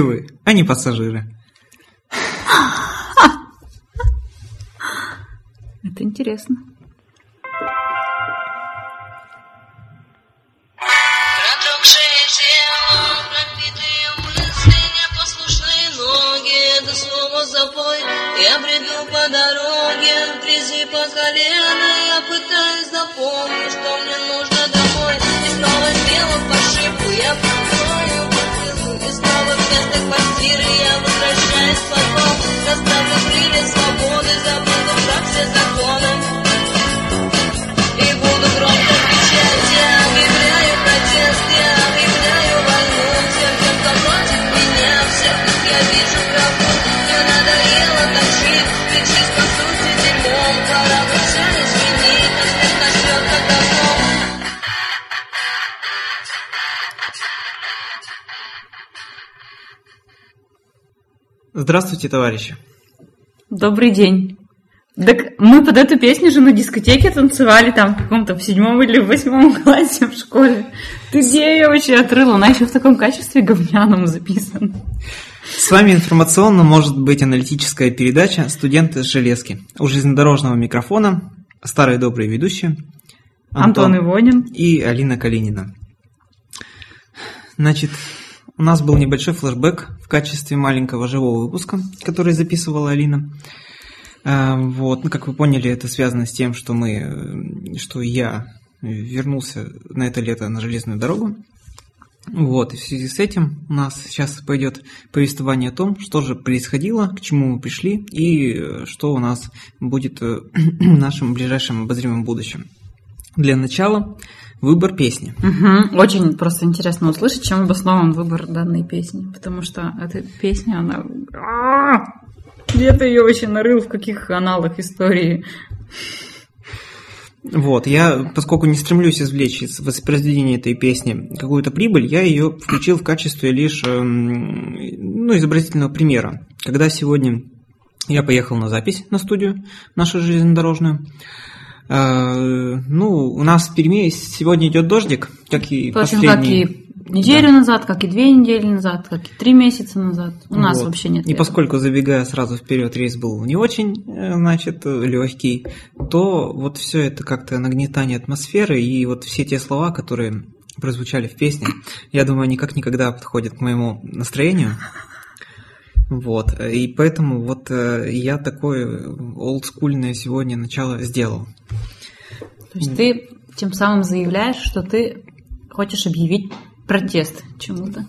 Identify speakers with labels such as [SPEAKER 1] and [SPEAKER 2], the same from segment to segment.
[SPEAKER 1] вы, а не пассажиры.
[SPEAKER 2] Это интересно.
[SPEAKER 3] Я бреду по дороге, в грязи по колено, я пытаюсь запомнить, что
[SPEAKER 1] Здравствуйте, товарищи.
[SPEAKER 2] Добрый день. Так мы под эту песню же на дискотеке танцевали там в каком-то в седьмом или в восьмом классе в школе. Ты где ее вообще отрыла? Она еще в таком качестве говняном записана.
[SPEAKER 1] С вами информационно может быть аналитическая передача «Студенты с железки». У железнодорожного микрофона старые добрые ведущие
[SPEAKER 2] Антон, Ивонин.
[SPEAKER 1] и Алина Калинина. Значит, у нас был небольшой флешбэк в качестве маленького живого выпуска, который записывала Алина. А, Вот, ну, как вы поняли, это связано с тем, что мы, э, что я вернулся на это лето на железную дорогу. Вот, и в связи с этим у нас сейчас пойдет повествование о том, что же происходило, к чему мы пришли и э, что у нас будет э, в нашем ближайшем обозримом будущем. Для начала выбор песни.
[SPEAKER 2] Мгм. Очень просто интересно услышать, чем обоснован выбор данной песни. Потому что эта песня, она... Где ты ее вообще нарыл, в каких аналах истории?
[SPEAKER 1] Вот, я, поскольку не стремлюсь извлечь из воспроизведения этой песни какую-то прибыль, я ее включил в качестве лишь эм, ну, изобразительного примера. Когда сегодня я поехал на запись на студию нашу железнодорожную, ну, у нас в Перми сегодня идет дождик, как и
[SPEAKER 2] В общем, как и неделю назад, как и две недели назад, как и три месяца назад. У нас
[SPEAKER 1] Вот.
[SPEAKER 2] вообще нет
[SPEAKER 1] И
[SPEAKER 2] лета.
[SPEAKER 1] поскольку, забегая сразу вперед, рейс был не очень, э, значит, легкий, то вот все это как-то нагнетание атмосферы и вот все те слова, которые прозвучали в песне, я думаю, они как никогда подходят к моему настроению. Вот, и поэтому вот э, я такое олдскульное сегодня начало сделал.
[SPEAKER 2] То есть ты тем самым заявляешь, что ты хочешь объявить протест чему-то.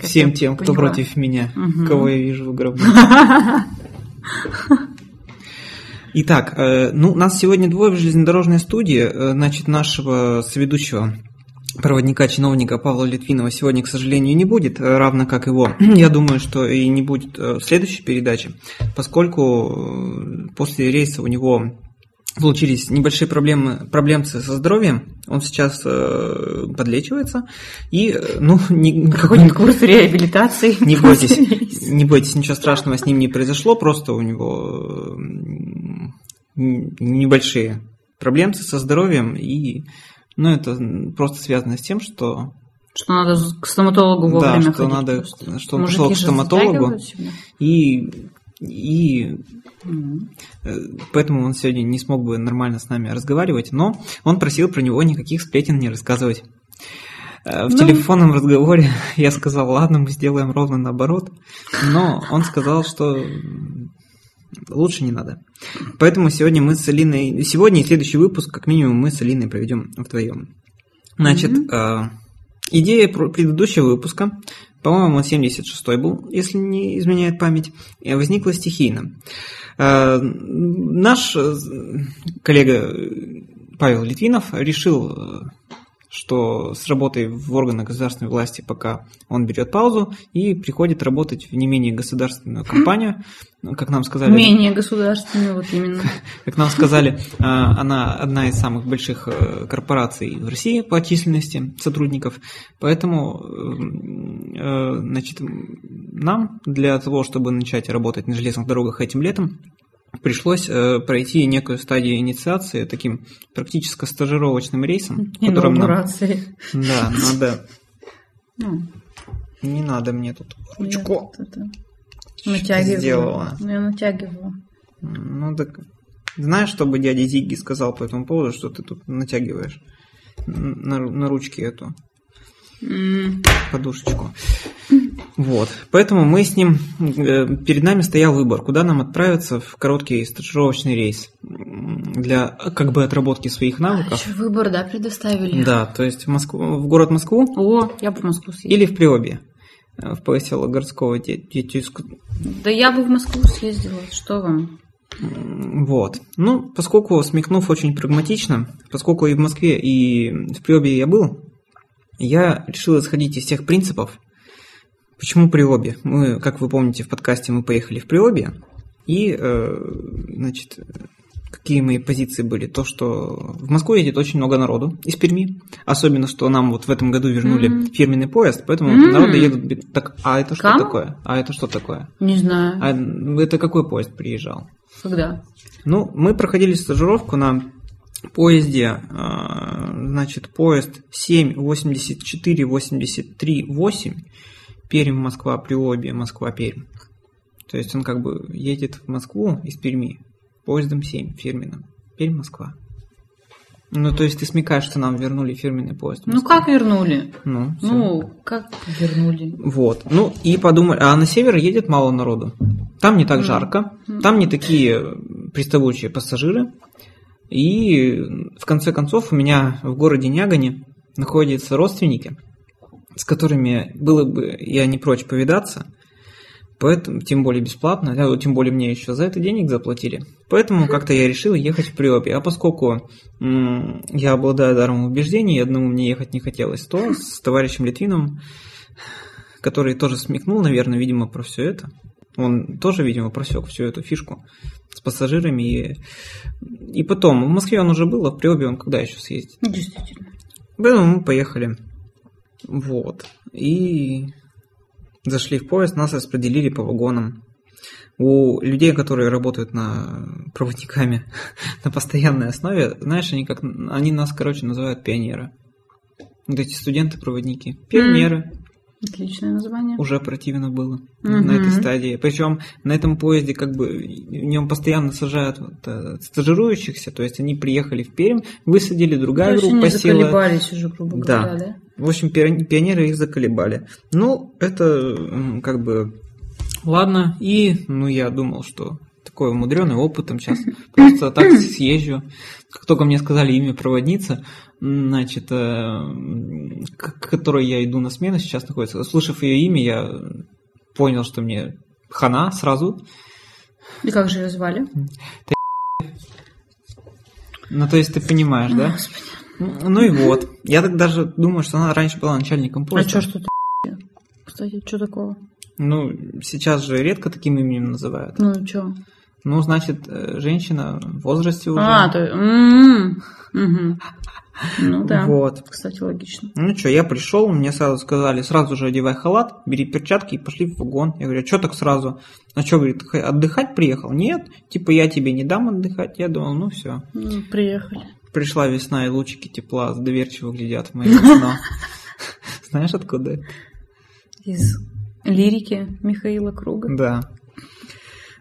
[SPEAKER 1] Всем тем, кто
[SPEAKER 2] поняла.
[SPEAKER 1] против меня,
[SPEAKER 2] Мгм.
[SPEAKER 1] кого я вижу в гробу. Итак, э, ну, нас сегодня двое в железнодорожной студии. Э, Значит, нашего соведущего проводника, чиновника Павла Литвинова сегодня, к сожалению, не будет, э, равно как его. Я думаю, что и не будет в следующей передаче, поскольку после рейса у него получились небольшие проблемы, проблемцы со здоровьем. Он сейчас э, подлечивается. И, э, ну, ни-
[SPEAKER 2] Проходит курс реабилитации.
[SPEAKER 1] не бойтесь, не бойтесь, ничего страшного с ним не произошло, просто у него н- небольшие проблемы со здоровьем, и ну, это просто связано с тем, что,
[SPEAKER 2] Что надо к стоматологу
[SPEAKER 1] да,
[SPEAKER 2] вовремя
[SPEAKER 1] что
[SPEAKER 2] ходить
[SPEAKER 1] надо,
[SPEAKER 2] просто.
[SPEAKER 1] что он
[SPEAKER 2] Мужики
[SPEAKER 1] пошел к стоматологу, и, и э, поэтому он сегодня не смог бы нормально с нами разговаривать, но он просил про него никаких сплетен не рассказывать. Э, В
[SPEAKER 2] Ну.
[SPEAKER 1] телефонном разговоре я сказал, ладно, мы сделаем ровно наоборот, но он сказал, что лучше не надо. Поэтому сегодня мы с Алиной, сегодня и следующий выпуск, как минимум, мы с Алиной проведем вдвоем. Значит, э, идея предыдущего выпуска, по-моему, он 76-й был, если не изменяет память, возникла стихийно. Э, Наш э, коллега Павел Литвинов решил, э, что с работой в органах государственной власти пока он берет паузу и приходит работать в не менее государственную компанию, Ну, как нам сказали.
[SPEAKER 2] Менее государственный, вот именно.
[SPEAKER 1] Как нам сказали, а, она одна из самых больших э, корпораций в России по численности сотрудников. Поэтому эм, э, значит, нам для того, чтобы начать работать на железных дорогах этим летом, пришлось э, пройти некую стадию инициации таким практически стажировочным рейсом, котором нам,
[SPEAKER 2] Инаугурации.
[SPEAKER 1] да, надо
[SPEAKER 2] Ну,
[SPEAKER 1] Не надо мне тут ручку. сделала?
[SPEAKER 2] Ну, Я натягиваю.
[SPEAKER 1] Ну так, знаешь, что бы дядя Зигги сказал по этому поводу, что ты тут натягиваешь на, на ручке эту
[SPEAKER 2] М,
[SPEAKER 1] подушечку. Вот. Поэтому мы с ним... э, Перед нами стоял выбор, куда нам отправиться в короткий стажировочный рейс для как бы отработки своих навыков.
[SPEAKER 2] Еще выбор, да, предоставили?
[SPEAKER 1] Да, то есть в, Москву, в город Москву
[SPEAKER 2] О, я бы в Москву съездила.
[SPEAKER 1] или в Приобье, э, в поселок городского де- детиск-
[SPEAKER 2] Да я бы в Москву съездила. Что вам?
[SPEAKER 1] Вот. Ну, поскольку смекнув очень прагматично, поскольку и в Москве, и в Приобье я был, я решил исходить из тех принципов. Почему Приобье? Мы, как вы помните, в подкасте мы поехали в Приобье, и, э, значит, какие мои позиции были? То, что в Москву едет очень много народу из Перми, особенно, что нам вот в этом году вернули
[SPEAKER 2] Мгм.
[SPEAKER 1] фирменный поезд, поэтому
[SPEAKER 2] М.
[SPEAKER 1] народы едут... Так, а это что
[SPEAKER 2] Кам?
[SPEAKER 1] такое? А это что такое?
[SPEAKER 2] Не знаю.
[SPEAKER 1] А это какой поезд приезжал?
[SPEAKER 2] Когда?
[SPEAKER 1] Ну, мы проходили стажировку на поезде, а, значит, поезд 7, 84, 83, 8, Пермь, Москва, Приобье, Москва, Пермь. То есть он как бы едет в Москву из Перми поездом 7 фирменным. Пермь, Москва. Ну, то есть ты смекаешь, что нам вернули фирменный поезд.
[SPEAKER 2] Ну как вернули?
[SPEAKER 1] Ну, всё.
[SPEAKER 2] Ну, как вернули?
[SPEAKER 1] Вот. Ну, и подумали, а на север едет мало народу. Там не так
[SPEAKER 2] Мгм.
[SPEAKER 1] жарко, там не такие приставучие пассажиры. И в конце концов у меня в городе Нягане находятся родственники, с которыми было бы я не прочь повидаться. Поэтому, тем более бесплатно, а тем более мне еще за это денег заплатили. Поэтому как-то я решил ехать в Приобье. А поскольку м, я обладаю даром убеждений, и одному мне ехать не хотелось, то с товарищем Литвиновым который тоже смекнул, наверное, видимо, про все это. Он тоже, видимо, просек всю эту фишку с пассажирами. И, и потом, в Москве он уже был, а в Приобе он куда еще съездит?
[SPEAKER 2] Действительно.
[SPEAKER 1] Поэтому мы поехали. Вот. И зашли в поезд, нас распределили по вагонам. У людей, которые работают на проводниками на постоянной основе, знаешь, они как они нас, короче, называют пионеры. Вот эти студенты-проводники. Пионеры.
[SPEAKER 2] Отличное название.
[SPEAKER 1] Уже противно было
[SPEAKER 2] Мгм.
[SPEAKER 1] на этой стадии. Причем на этом поезде как бы в нем постоянно сажают вот, э, стажирующихся, то есть они приехали в Пермь, высадили, другая
[SPEAKER 2] То есть
[SPEAKER 1] группа
[SPEAKER 2] они
[SPEAKER 1] села.
[SPEAKER 2] уже, грубо
[SPEAKER 1] Да.
[SPEAKER 2] говоря, да?
[SPEAKER 1] В общем, пион- пионеры их заколебали. Ну, это как бы ладно. И, ну, я думал, что такой мудреный опытом сейчас просто так съезжу. Как только мне сказали имя проводницы, м, значит, э, к которой я иду на смену, сейчас находится. Услышав ее имя, я понял, что мне хана сразу.
[SPEAKER 2] И как же ее звали?
[SPEAKER 1] Ну, то есть ты понимаешь, да?
[SPEAKER 2] Господи.
[SPEAKER 1] Ну и вот. Я так даже думаю, что она раньше была начальником
[SPEAKER 2] А
[SPEAKER 1] поезда.
[SPEAKER 2] что что ты? Кстати, что такого?
[SPEAKER 1] Ну, сейчас же редко таким именем называют.
[SPEAKER 2] Ну что?
[SPEAKER 1] Ну, значит, э, женщина в возрасте уже.
[SPEAKER 2] А, то м, мгм. Ну да.
[SPEAKER 1] Вот.
[SPEAKER 2] Кстати, логично.
[SPEAKER 1] Ну что, я пришел, мне сразу сказали, сразу же одевай халат, бери перчатки и пошли в вагон. Я говорю, что так сразу? А что, говорит, отдыхать приехал? Нет, типа я тебе не дам отдыхать. Я думал, ну все.
[SPEAKER 2] Ну, Приехали.
[SPEAKER 1] Пришла весна, и лучики тепла доверчиво глядят в мое окно. Знаешь, откуда это?
[SPEAKER 2] Из лирики Михаила Круга.
[SPEAKER 1] Да.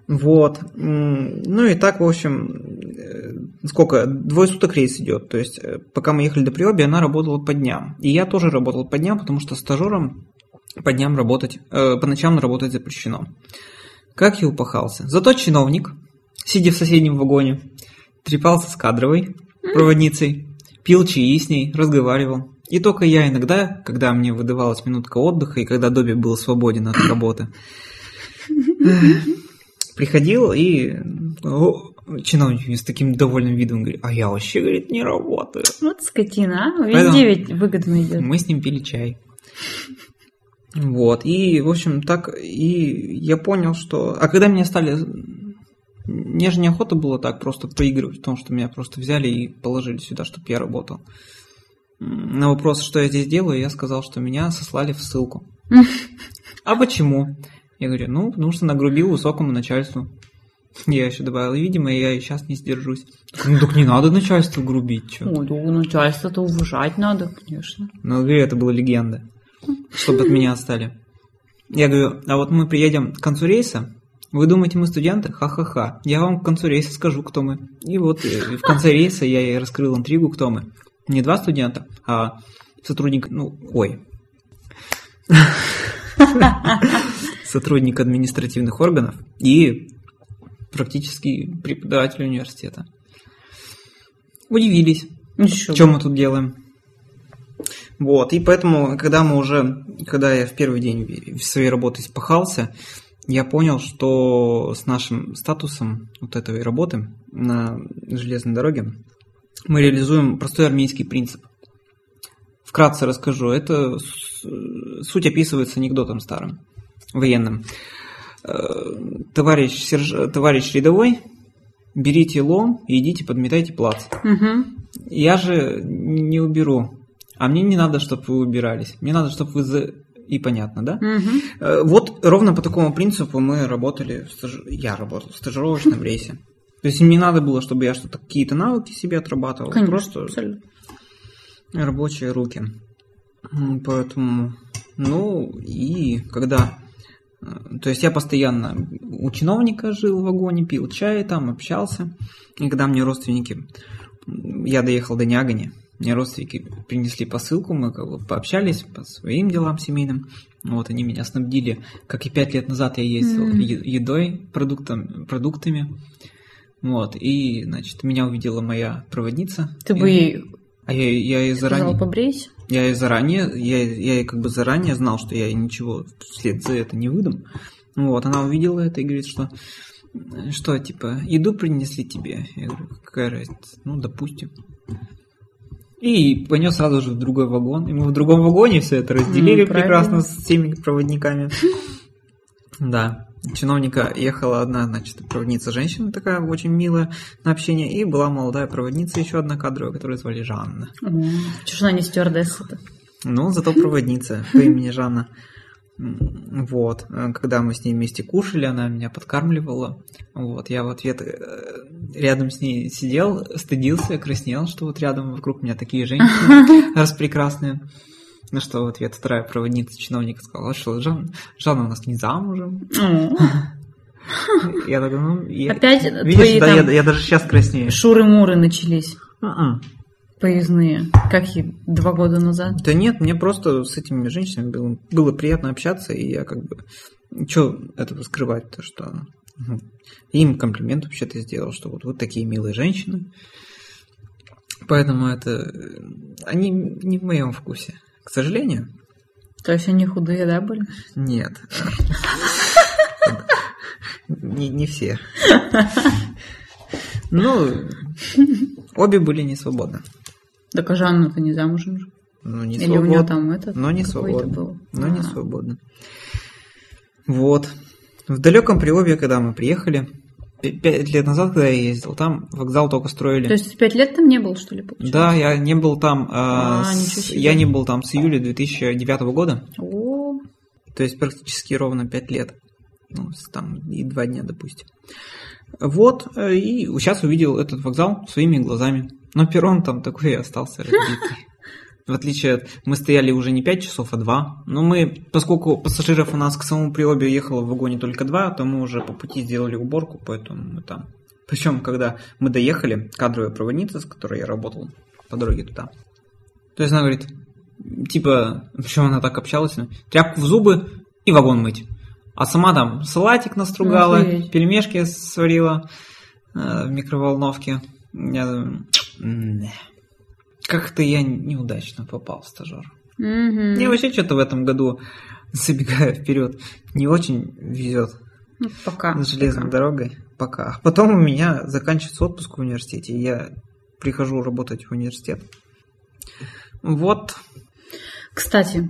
[SPEAKER 1] Вот. Ну и так, в общем, э, сколько? Двое суток рейс идет. То есть, э, пока мы ехали до Приоби, она работала по дням. И я тоже работал по дням, потому что стажерам по дням работать, э, по ночам работать запрещено. Как я упахался. Зато чиновник, сидя в соседнем вагоне, трепался с кадровой проводницей, пил чаи с ней, разговаривал. И только я иногда, когда мне выдавалась минутка отдыха и когда Добби был свободен от работы, приходил и о, чиновник с таким довольным видом говорит, а я вообще, говорит, не работаю.
[SPEAKER 2] Вот скотина, а? Везде ведь выгодно идет.
[SPEAKER 1] Мы с ним пили чай. Вот, и, в общем, так, и я понял, что... А когда меня стали... Мне же неохота было так просто поигрывать, потому что меня просто взяли и положили сюда, чтобы я работал. На вопрос, что я здесь делаю, я сказал, что меня сослали в ссылку. А почему? Я говорю, ну, потому что нагрубил высокому начальству. Я еще добавил, видимо, я и сейчас не сдержусь. Ну, так не надо начальству грубить, что?
[SPEAKER 2] Ой, да начальство-то уважать надо, конечно.
[SPEAKER 1] Но говорю, это была легенда. Чтобы от меня отстали. Я говорю, а вот мы приедем к концу рейса, вы думаете, мы студенты? Ха-ха-ха. Я вам к концу рейса скажу, кто мы. И вот в конце рейса я и раскрыл интригу, кто мы. Не два студента, а сотрудник, ну, ой. Сотрудник административных органов и практически преподаватель университета. Удивились,
[SPEAKER 2] Еще
[SPEAKER 1] что мы тут делаем. Вот, и поэтому, когда мы уже, когда я в первый день своей работы спахался, я понял, что с нашим статусом вот этой работы на железной дороге мы реализуем простой армейский принцип. Вкратце расскажу. Это суть описывается анекдотом старым, военным. Э, Товарищ, серж... Товарищ рядовой, берите лом и идите подметайте плац.
[SPEAKER 2] Мгм.
[SPEAKER 1] Я же не уберу. А мне не надо, чтобы вы убирались. Мне надо, чтобы вы за... И понятно, да? Э, Вот ровно по такому принципу мы работали, в стаж- я работал в стажировочном рейсе. То есть не надо было, чтобы я что-то, какие-то навыки себе отрабатывал.
[SPEAKER 2] Конечно,
[SPEAKER 1] Просто
[SPEAKER 2] абсолютно.
[SPEAKER 1] рабочие руки. Поэтому, ну и когда... э, То есть я постоянно у чиновника жил в вагоне, пил чай там, общался. И когда мне родственники... Я доехал до Нягани, мне родственники принесли посылку, мы как бы пообщались по своим делам семейным. Вот они меня снабдили, как и пять лет назад я ездил
[SPEAKER 2] М.
[SPEAKER 1] е- едой, продуктом, продуктами. Вот, и, значит, меня увидела моя проводница.
[SPEAKER 2] Ты
[SPEAKER 1] И-
[SPEAKER 2] бы ей
[SPEAKER 1] а я, я и
[SPEAKER 2] сказал
[SPEAKER 1] заранее,
[SPEAKER 2] побрейся.
[SPEAKER 1] я и заранее, я, я и как бы заранее знал, что я ничего вслед за это не выдам. Вот, она увидела это и говорит, что что, типа, еду принесли тебе? Я говорю, какая разница? Ну, допустим. И понес сразу же в другой вагон. И мы в другом вагоне все это разделили
[SPEAKER 2] Ну,
[SPEAKER 1] прекрасно с теми проводниками. Да. Чиновника ехала одна, значит, проводница женщина такая, очень милая на общение, и была молодая проводница, еще одна кадровая, которую звали Жанна.
[SPEAKER 2] Ж она не стюардесса-то?
[SPEAKER 1] Ну, зато проводница по имени Жанна. Вот. Э, Когда мы с ней вместе кушали, она меня подкармливала. Вот. Я в ответ э, рядом с ней сидел, стыдился, краснел, что вот рядом вокруг меня такие женщины распрекрасные. На что в ответ вторая проводница чиновника сказала, что Жан, Жанна у нас не замужем. Я такой, ну... я-
[SPEAKER 2] Опять
[SPEAKER 1] Видишь,
[SPEAKER 2] твои
[SPEAKER 1] да,
[SPEAKER 2] там
[SPEAKER 1] я, я даже сейчас краснею.
[SPEAKER 2] шуры-муры начались.
[SPEAKER 1] М-м.
[SPEAKER 2] Поездные. Как и два года назад.
[SPEAKER 1] Да нет, мне просто с этими женщинами было, было приятно общаться, и я как бы... Что этого скрывать-то, что... ну, Им комплимент вообще-то сделал, что вот вы такие милые женщины. Поэтому это... Они не в моем вкусе. К сожалению,
[SPEAKER 2] То есть они худые, да, были?
[SPEAKER 1] нет. Не, не все. Ну, обе были не свободны.
[SPEAKER 2] Так а Жанна-то не замужем же.
[SPEAKER 1] Ну, не
[SPEAKER 2] Или у нее там этот
[SPEAKER 1] Но не
[SPEAKER 2] какой-то
[SPEAKER 1] свободно.
[SPEAKER 2] был.
[SPEAKER 1] Но не
[SPEAKER 2] А.
[SPEAKER 1] свободно. Вот. В далеком Приобье, когда мы приехали, пять лет назад, когда я ездил, там вокзал только строили.
[SPEAKER 2] То есть пять лет там не был, что ли, получается?
[SPEAKER 1] Да, я не был там. а,
[SPEAKER 2] А,
[SPEAKER 1] с-. Я не был там с июля 2009 года,
[SPEAKER 2] О,
[SPEAKER 1] то есть практически ровно пять лет. Ну, там и два дня, допустим. Вот, э, и сейчас увидел этот вокзал своими глазами. Но перрон там такой и остался разбитый. В отличие от... Мы стояли уже не 5 часов, а 2. Но мы, поскольку пассажиров у нас к самому Приобе ехало в вагоне только 2, то мы уже по пути сделали уборку, поэтому мы там... Причем, когда мы доехали, кадровая проводница, с которой я работал по дороге туда, то есть она говорит, типа, причем она так общалась, ну, тряпку в зубы и вагон мыть. А сама там салатик настругала,
[SPEAKER 2] Охуеть.
[SPEAKER 1] пельмешки сварила э, в микроволновке. Я думаю, «М, как-то я неудачно попал в стажер.
[SPEAKER 2] мгм.
[SPEAKER 1] Мне вообще что-то в этом году, забегая вперед, не очень везет
[SPEAKER 2] Ну, пока.
[SPEAKER 1] с железной
[SPEAKER 2] пока.
[SPEAKER 1] дорогой. Пока. А потом у меня заканчивается отпуск в университете, и я прихожу работать в университет. Вот.
[SPEAKER 2] Кстати,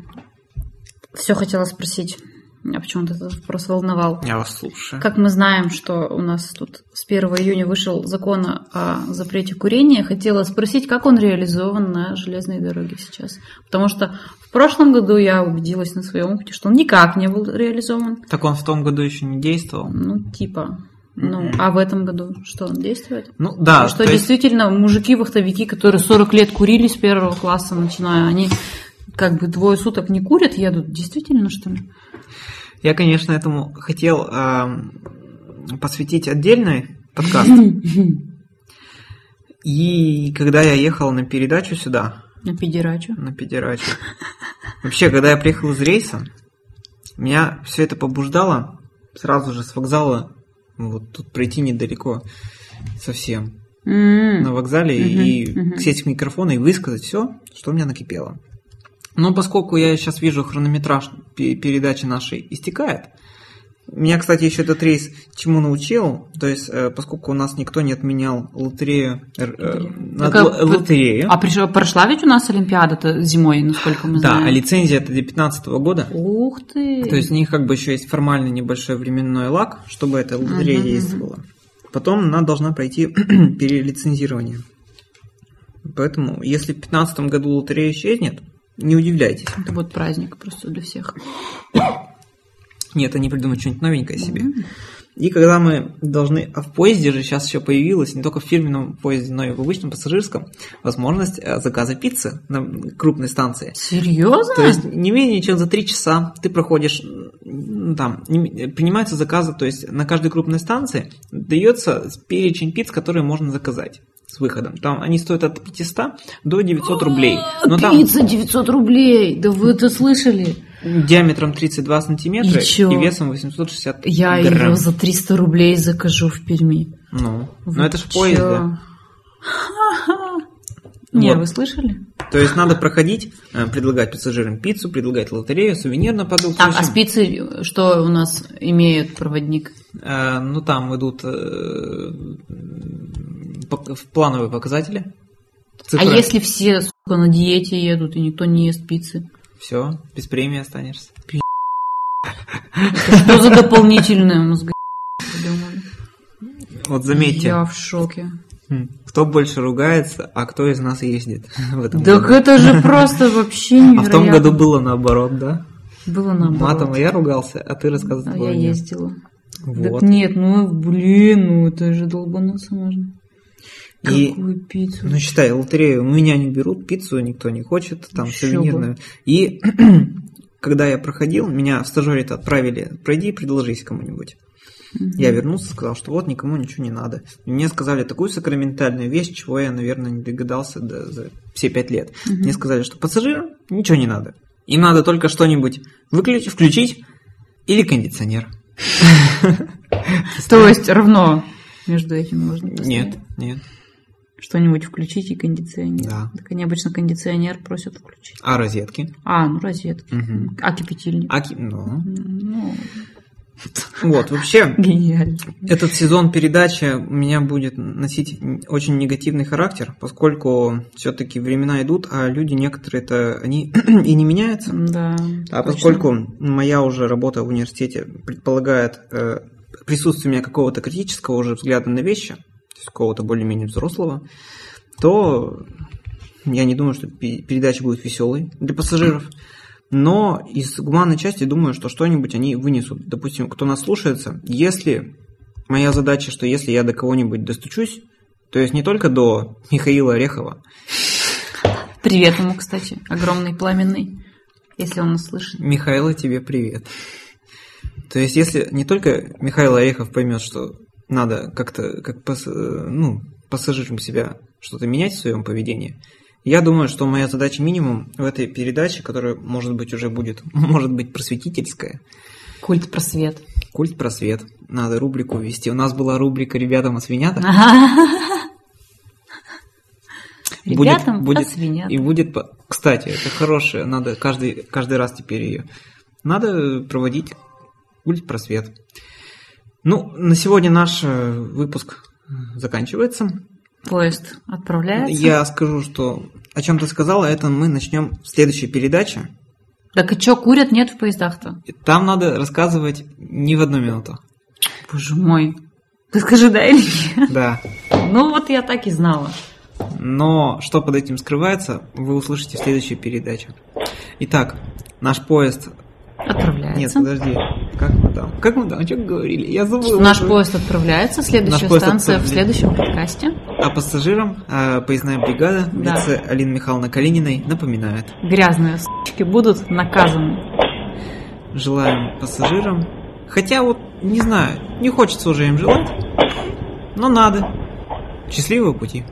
[SPEAKER 2] все хотела спросить. А почему-то этот вопрос волновал.
[SPEAKER 1] Я вас слушаю.
[SPEAKER 2] Как мы знаем, что у нас тут с 1 июня вышел закон о запрете курения, хотела спросить, как он реализован на железной дороге сейчас. Потому что в прошлом году я убедилась на своем опыте, что он никак не был реализован.
[SPEAKER 1] Так он в том году еще не действовал.
[SPEAKER 2] Ну, типа. Ну, а в этом году что, он действует?
[SPEAKER 1] Ну да,
[SPEAKER 2] И что
[SPEAKER 1] то есть-
[SPEAKER 2] действительно мужики-вахтовики, которые 40 лет курили с первого класса, начиная, они как бы двое суток не курят, едут. Действительно, что ли?
[SPEAKER 1] Я, конечно, этому хотел ам, посвятить отдельный подкаст. И когда я ехал на передачу сюда,
[SPEAKER 2] На педерачу.
[SPEAKER 1] на педерачу, вообще, когда я приехал из рейса, меня все это побуждало сразу же с вокзала, вот тут пройти недалеко совсем,
[SPEAKER 2] М.
[SPEAKER 1] на вокзале
[SPEAKER 2] Мгм,
[SPEAKER 1] и
[SPEAKER 2] мгм.
[SPEAKER 1] сесть в микрофон и высказать все, что у меня накипело. Но поскольку я сейчас вижу хронометраж пе- передачи нашей истекает, меня, кстати, еще этот рейс чему научил, то есть, э, поскольку у нас никто не отменял лотерею, э, э,
[SPEAKER 2] Так, а
[SPEAKER 1] л- лотерею,
[SPEAKER 2] А пришла, прошла ведь у нас Олимпиада-то зимой, насколько мы
[SPEAKER 1] да,
[SPEAKER 2] знаем.
[SPEAKER 1] а лицензия это для 15 года,
[SPEAKER 2] Ух ты!
[SPEAKER 1] то есть у них как бы еще есть формальный небольшой временной лак, чтобы эта лотерея
[SPEAKER 2] мгм.
[SPEAKER 1] действовала. Потом она должна пройти перелицензирование. Поэтому, если в 2015 году лотерея исчезнет, не удивляйтесь.
[SPEAKER 2] Это будет праздник просто для всех.
[SPEAKER 1] Нет, они придумают что-нибудь новенькое себе. И когда мы должны... А в поезде же сейчас еще появилась, не только в фирменном поезде, но и в обычном пассажирском, возможность э, заказа пиццы на крупной станции.
[SPEAKER 2] Серьезно?
[SPEAKER 1] То есть не менее чем за три часа ты проходишь, там, принимаются заказы, то есть на каждой крупной станции дается перечень пиц, которые можно заказать с выходом. Там они стоят от 500 до 900 рублей. Но там
[SPEAKER 2] Пицца 900 рублей! Да вы это слышали?
[SPEAKER 1] диаметром 32 сантиметра
[SPEAKER 2] И чё?
[SPEAKER 1] и весом 860
[SPEAKER 2] Я
[SPEAKER 1] грамм.
[SPEAKER 2] ее за 300 рублей закажу в Перми.
[SPEAKER 1] Ну, ну это ж в
[SPEAKER 2] чё?
[SPEAKER 1] поезде.
[SPEAKER 2] Не,
[SPEAKER 1] Вот.
[SPEAKER 2] вы слышали?
[SPEAKER 1] То есть надо проходить, э, предлагать пассажирам пиццу, предлагать лотерею, сувенирную продукцию.
[SPEAKER 2] Так,
[SPEAKER 1] в
[SPEAKER 2] а спицы что у нас имеет проводник?
[SPEAKER 1] э, ну там идут э, плановые показатели.
[SPEAKER 2] А если все, сука, на диете едут и никто не ест пиццы?
[SPEAKER 1] Все, без премии останешься.
[SPEAKER 2] Что за дополнительное придумали?
[SPEAKER 1] Вот заметьте,
[SPEAKER 2] Я в шоке.
[SPEAKER 1] М, кто больше ругается, а кто из нас ездит в этом
[SPEAKER 2] Так
[SPEAKER 1] году.
[SPEAKER 2] это же просто вообще
[SPEAKER 1] А
[SPEAKER 2] невероятно.
[SPEAKER 1] в том году было наоборот, да?
[SPEAKER 2] Было наоборот.
[SPEAKER 1] Матом я ругался, а ты рассказывал.
[SPEAKER 2] А я
[SPEAKER 1] нет.
[SPEAKER 2] ездила. Так
[SPEAKER 1] Вот.
[SPEAKER 2] нет, ну блин, ну это же долбануться можно.
[SPEAKER 1] И
[SPEAKER 2] Какую пиццу?
[SPEAKER 1] Ну, считай, лотерею у меня не берут, пиццу никто не хочет, там
[SPEAKER 2] Ещё
[SPEAKER 1] сувенирную. И когда я проходил, меня в стажере-то отправили, пройди и предложись кому-нибудь. Я вернулся, сказал, что вот никому ничего не надо. И мне сказали такую сакраментальную вещь, чего я, наверное, не догадался до- за все пять лет. Мне сказали, что пассажирам ничего не надо. Им надо только что-нибудь выключить, включить или кондиционер.
[SPEAKER 2] То есть равно между этим можно?
[SPEAKER 1] Нет, нет.
[SPEAKER 2] Что-нибудь включить и кондиционер.
[SPEAKER 1] Да.
[SPEAKER 2] Так они обычно кондиционер просят включить.
[SPEAKER 1] А розетки?
[SPEAKER 2] А, ну розетки. А кипятильник?
[SPEAKER 1] А ки- ну,
[SPEAKER 2] Ну,
[SPEAKER 1] вот, вообще,
[SPEAKER 2] гениально.
[SPEAKER 1] Этот сезон передачи у меня будет носить очень негативный характер, поскольку все-таки времена идут, а люди некоторые-то, они и не меняются.
[SPEAKER 2] Да.
[SPEAKER 1] А
[SPEAKER 2] точно.
[SPEAKER 1] поскольку моя уже работа в университете предполагает э, присутствие у меня какого-то критического уже взгляда на вещи, то есть какого-то более-менее взрослого, то я не думаю, что пе- передача будет веселой для пассажиров. Но из гуманной части думаю, что что-нибудь они вынесут. Допустим, кто нас слушается, если моя задача, что если я до кого-нибудь достучусь, то есть не только до Михаила Орехова,
[SPEAKER 2] Привет ему, кстати. Огромный пламенный. Если он нас слышит.
[SPEAKER 1] Михаила, тебе привет. То есть, если не только Михаил Орехов поймет, что надо как-то, как пас- э, ну, пассажирам себя что-то менять в своем поведении, я думаю, что моя задача минимум в этой передаче, которая, может быть, уже будет, может быть, просветительская,
[SPEAKER 2] Культ просвет.
[SPEAKER 1] культ просвет, надо рубрику ввести. У нас была рубрика «Ребятам о свинятах».
[SPEAKER 2] Ребятам
[SPEAKER 1] будет,
[SPEAKER 2] освинят.
[SPEAKER 1] И будет... Кстати, это хорошее, надо каждый, каждый раз теперь ее... Надо проводить культ просвет. Ну, на сегодня наш э, выпуск заканчивается.
[SPEAKER 2] Поезд отправляется.
[SPEAKER 1] Я скажу, что о чем ты сказала, это мы начнем в следующей передаче.
[SPEAKER 2] Так и что, курят нет в поездах-то?
[SPEAKER 1] Там надо рассказывать не в одну минуту.
[SPEAKER 2] Боже мой. Ты скажи, да или нет?
[SPEAKER 1] Да.
[SPEAKER 2] Ну вот я так и знала.
[SPEAKER 1] Но что под этим скрывается, вы услышите в следующей передаче. Итак, наш поезд... Нет,
[SPEAKER 2] Отправляется.
[SPEAKER 1] подожди. Как мы там? Как мы там? Что говорили? Я забыл.
[SPEAKER 2] Наш поезд отправляется. Следующая
[SPEAKER 1] Наш
[SPEAKER 2] станция в
[SPEAKER 1] отправляется.
[SPEAKER 2] следующем подкасте.
[SPEAKER 1] А пассажирам э, поездная бригада в
[SPEAKER 2] Да.
[SPEAKER 1] лице Алины Михайловны Калининой напоминает.
[SPEAKER 2] Грязные с***ки будут наказаны.
[SPEAKER 1] желаем пассажирам. Хотя вот, не знаю, не хочется уже им желать, но надо. Счастливого пути.